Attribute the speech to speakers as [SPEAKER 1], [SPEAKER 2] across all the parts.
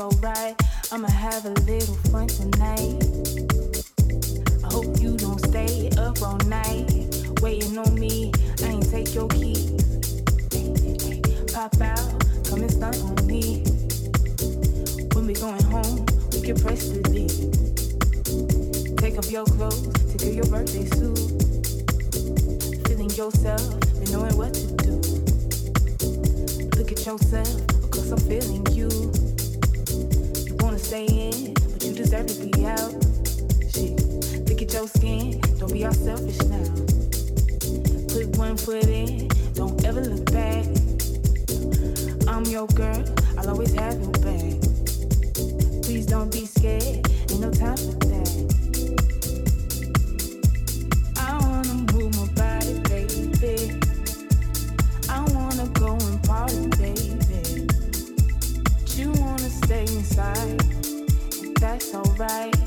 [SPEAKER 1] alright. I'ma have a little fun tonight. I hope you don't stay up all night waiting on me. I ain't take your keys. Pop out, come and stunt on me. When we going home, we can press the leave. Take off your clothes to do your birthday suit. Feeling yourself and knowing what to do. Look at yourself, because I'm feeling you. Stay in, but you deserve to be out. Shit, look at your skin, don't be all selfish now. Put one foot in, don't ever look back. I'm your girl, I'll always have your back. Please don't be scared, ain't no time for that's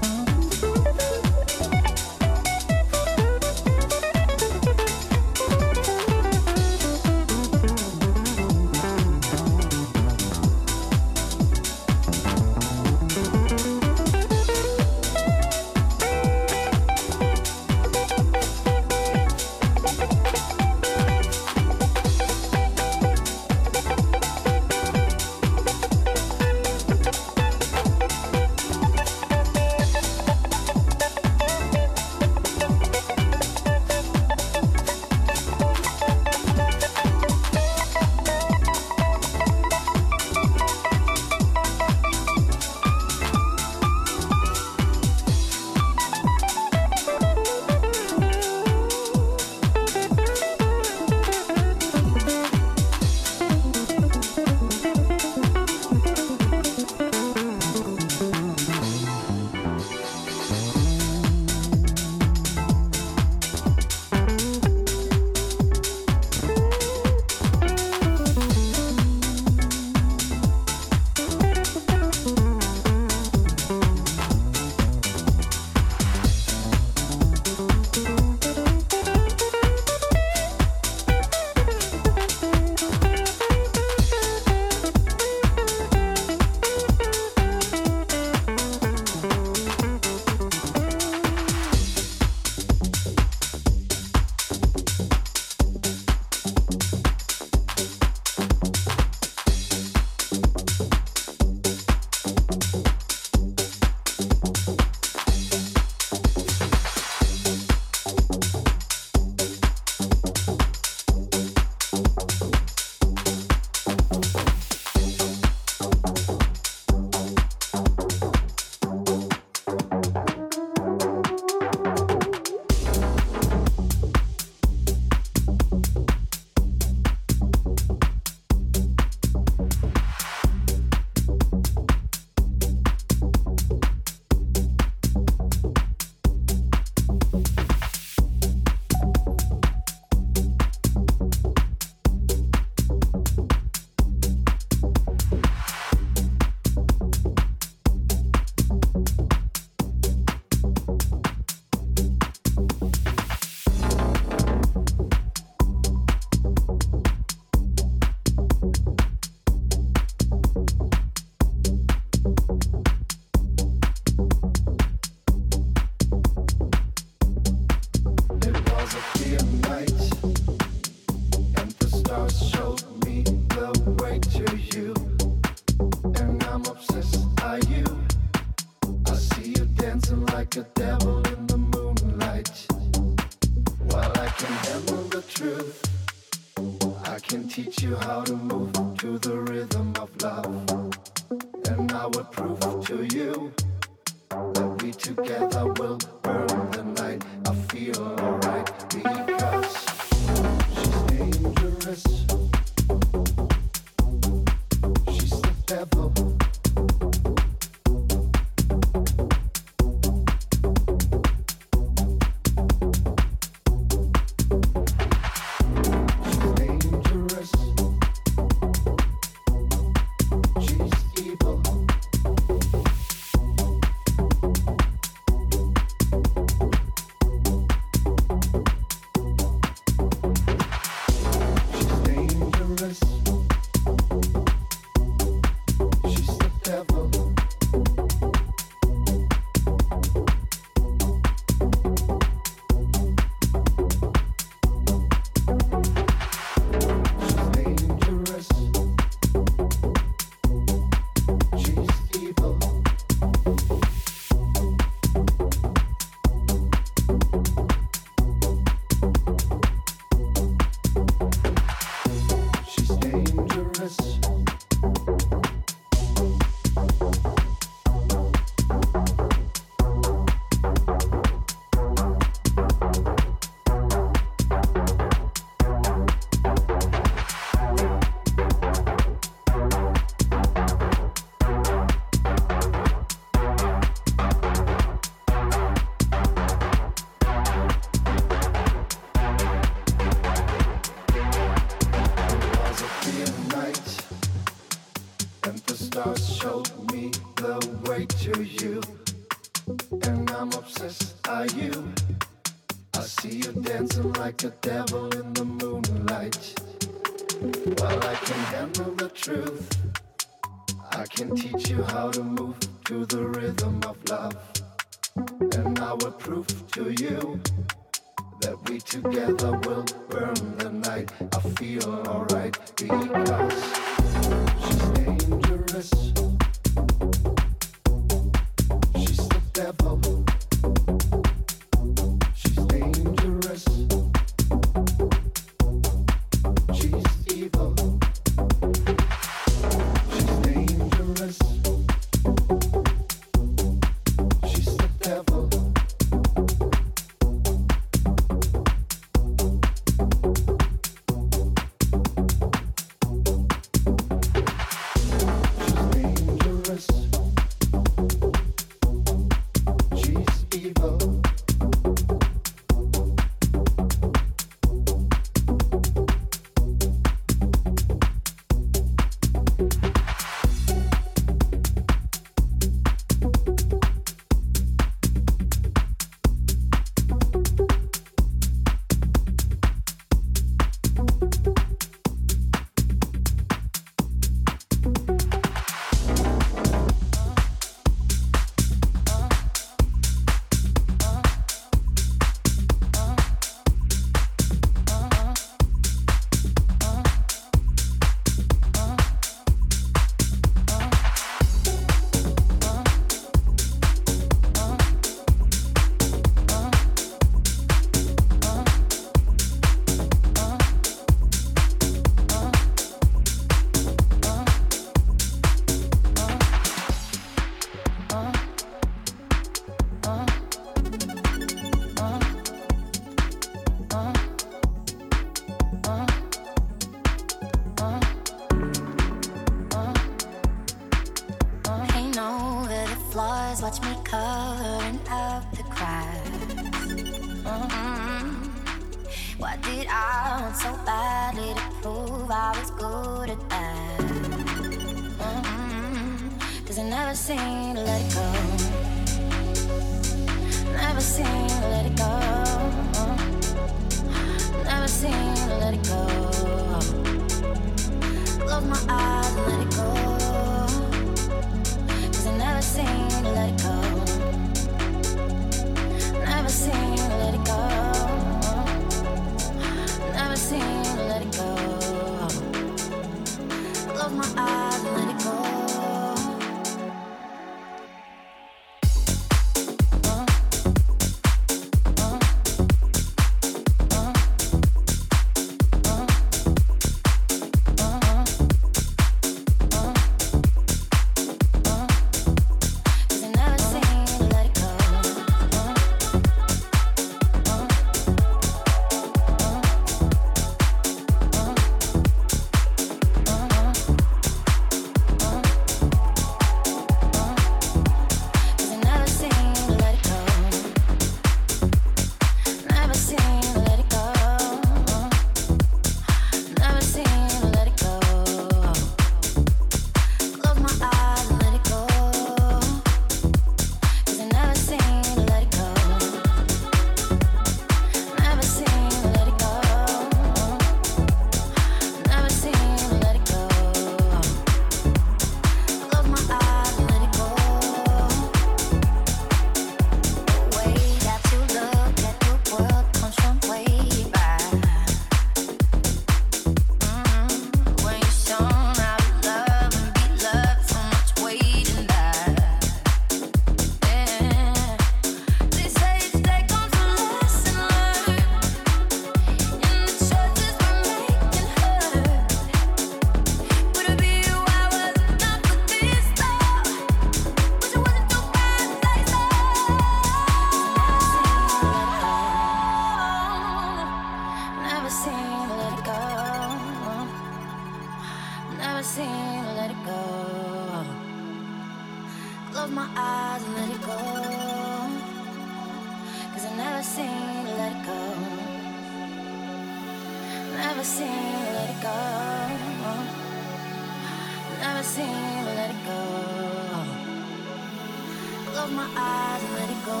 [SPEAKER 2] Close my eyes and let it go.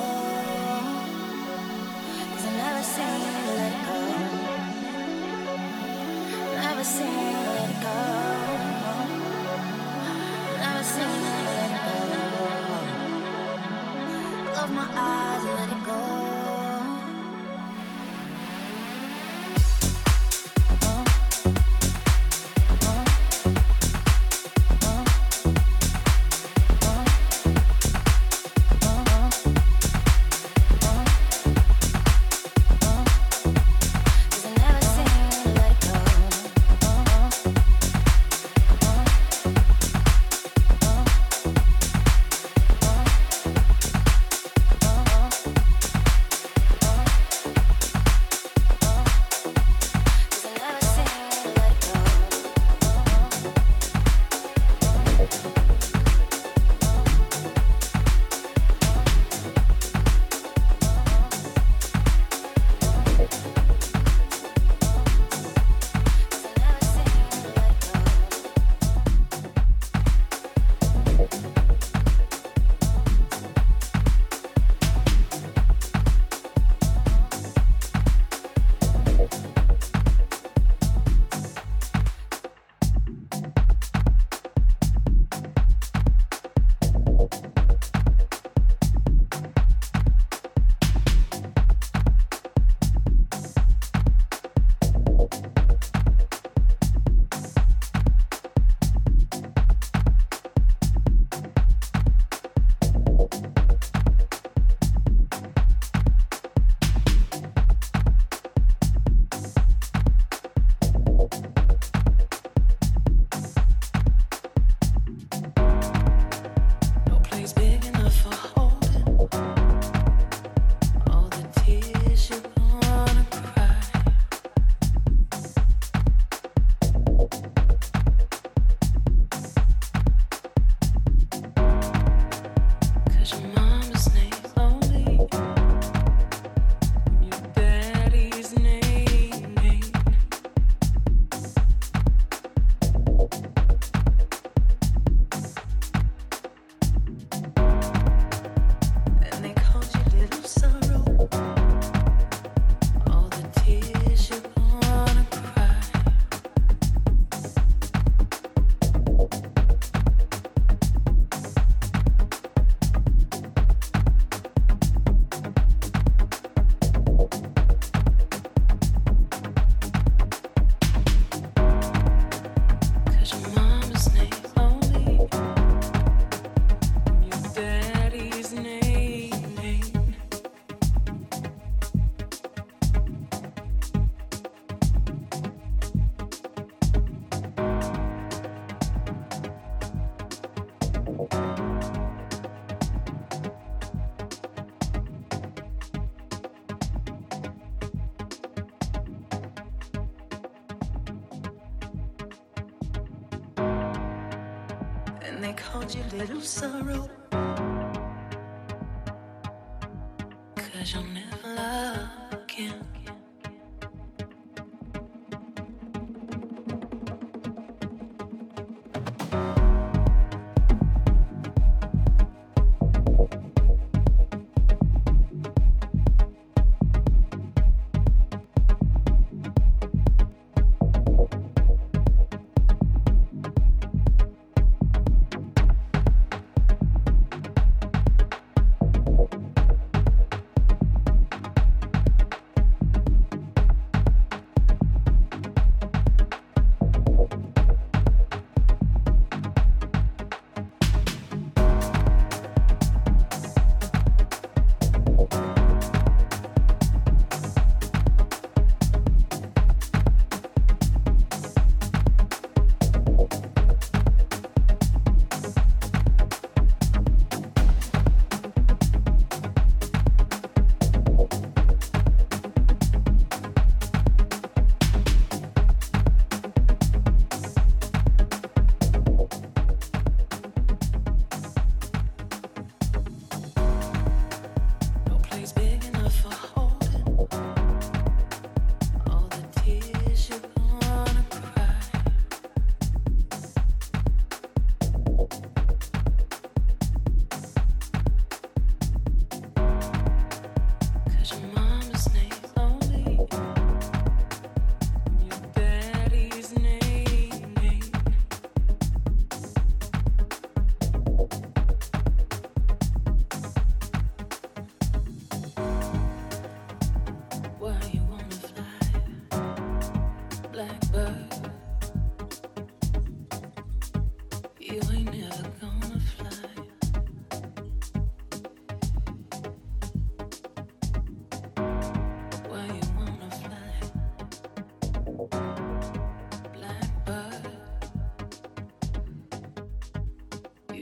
[SPEAKER 2] Cause I never seen you let it go. Never seen you let it go. Never seen you let it go. Close my eyes and let it go.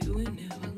[SPEAKER 3] Close to me,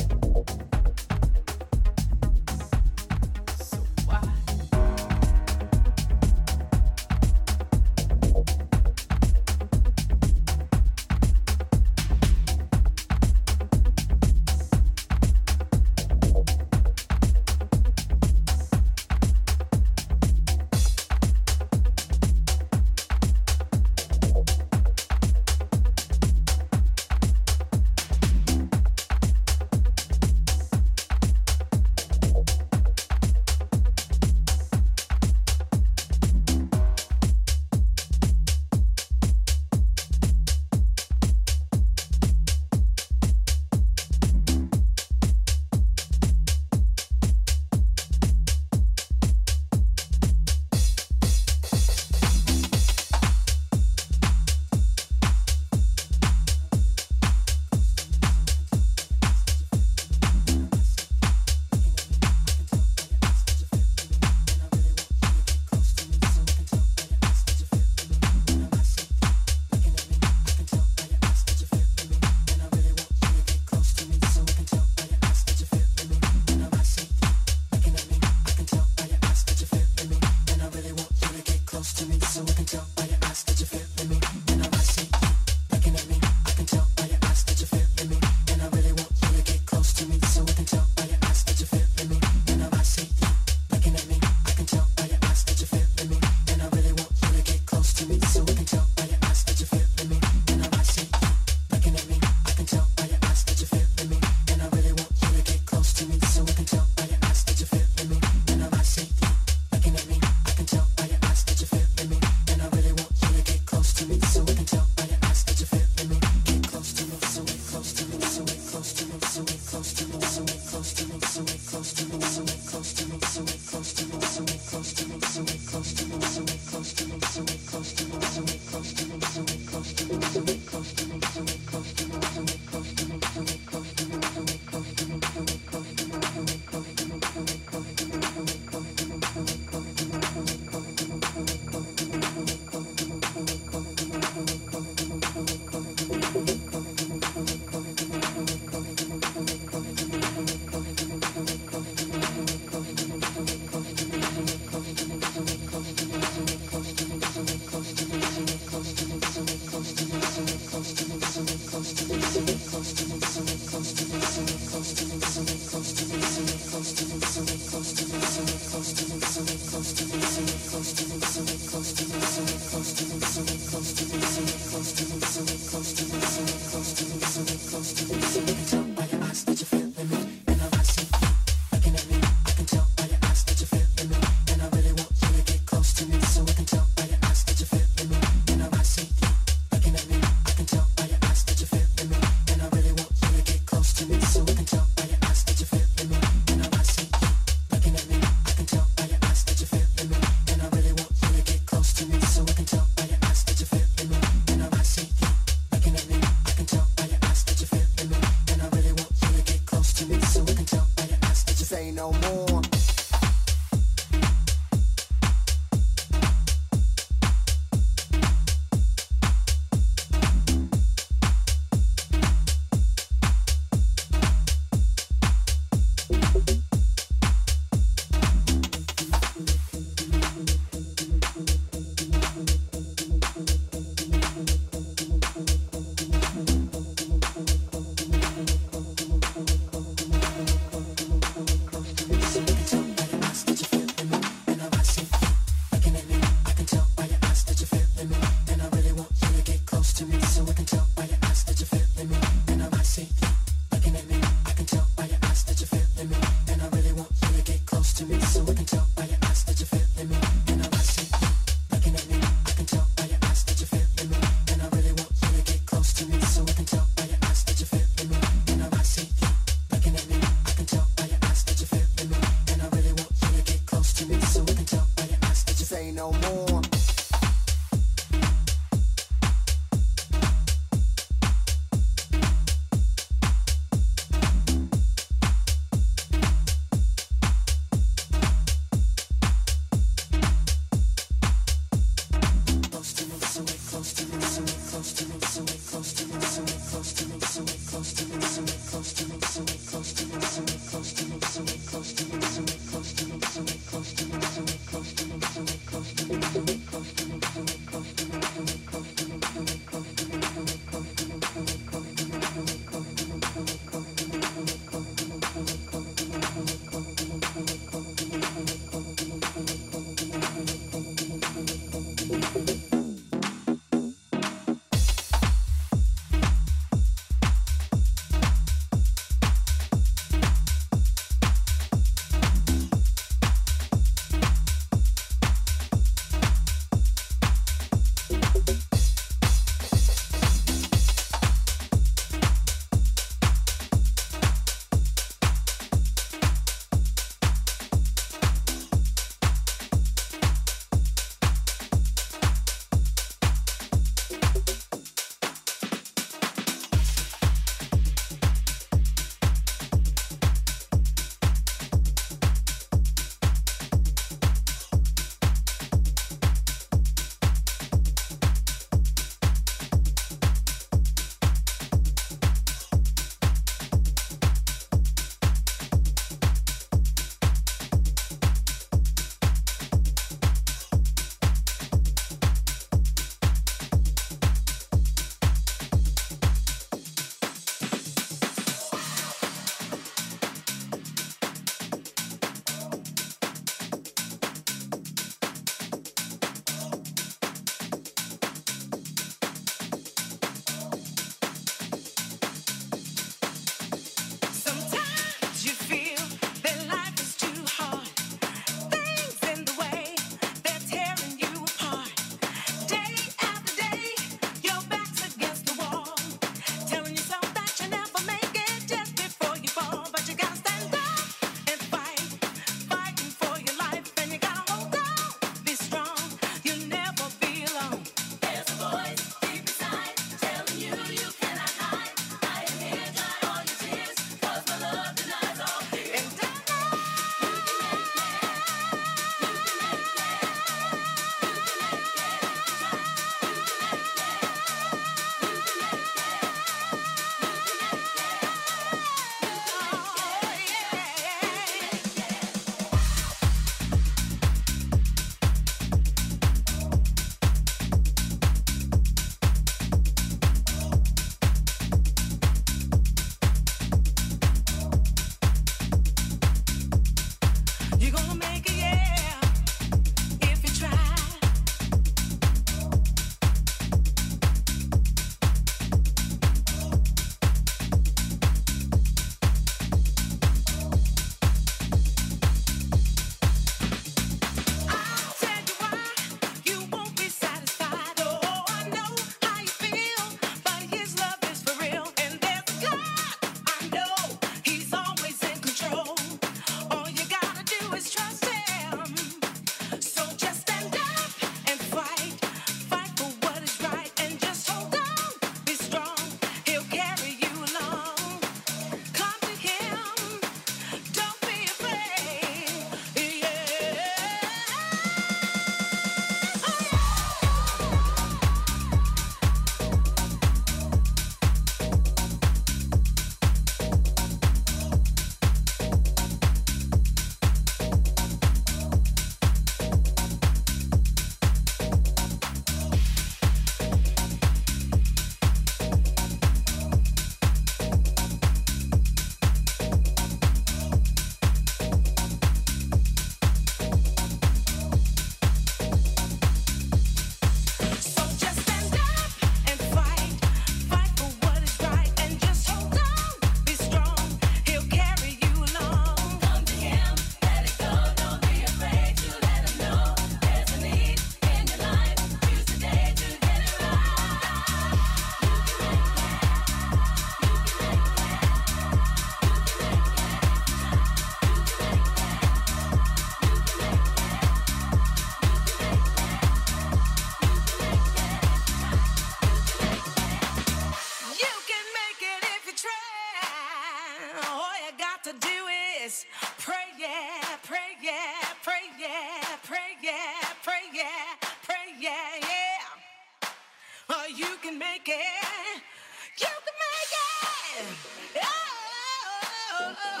[SPEAKER 3] Yeah!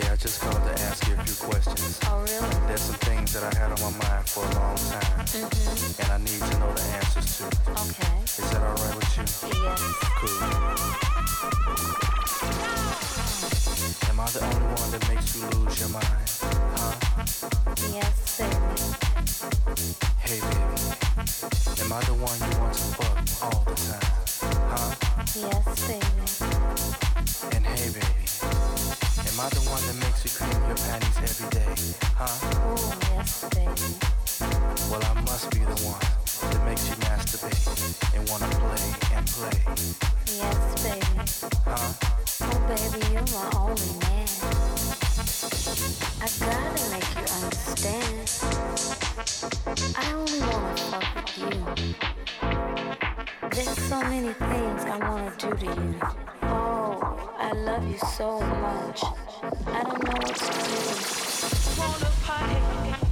[SPEAKER 4] Yeah, I just called to ask you a few questions.
[SPEAKER 5] Oh, really?
[SPEAKER 4] There's some things that I had on my mind for a long time.
[SPEAKER 5] Mm-hmm.
[SPEAKER 4] And I need to know the answers to.
[SPEAKER 5] Okay.
[SPEAKER 4] Is that alright with you?
[SPEAKER 5] Yes.
[SPEAKER 4] Cool. Am I the only one that makes you lose your mind? Huh?
[SPEAKER 5] Yes, sir.
[SPEAKER 4] Hey, baby. Am I the one you want to fuck all the time? Huh?
[SPEAKER 5] Yes, baby.
[SPEAKER 4] And hey, baby. Am the one that makes you clean your panties every day? Huh?
[SPEAKER 5] Oh, yes, baby.
[SPEAKER 4] Well, I must be the one that makes you masturbate and wanna play and play.
[SPEAKER 5] Yes, baby.
[SPEAKER 4] Huh?
[SPEAKER 5] Oh, baby, you're my only man. I gotta make you understand. I only wanna fuck you. There's so many things I want to do to you. Oh, I love you so much. I don't know what to do. Wanna
[SPEAKER 1] party.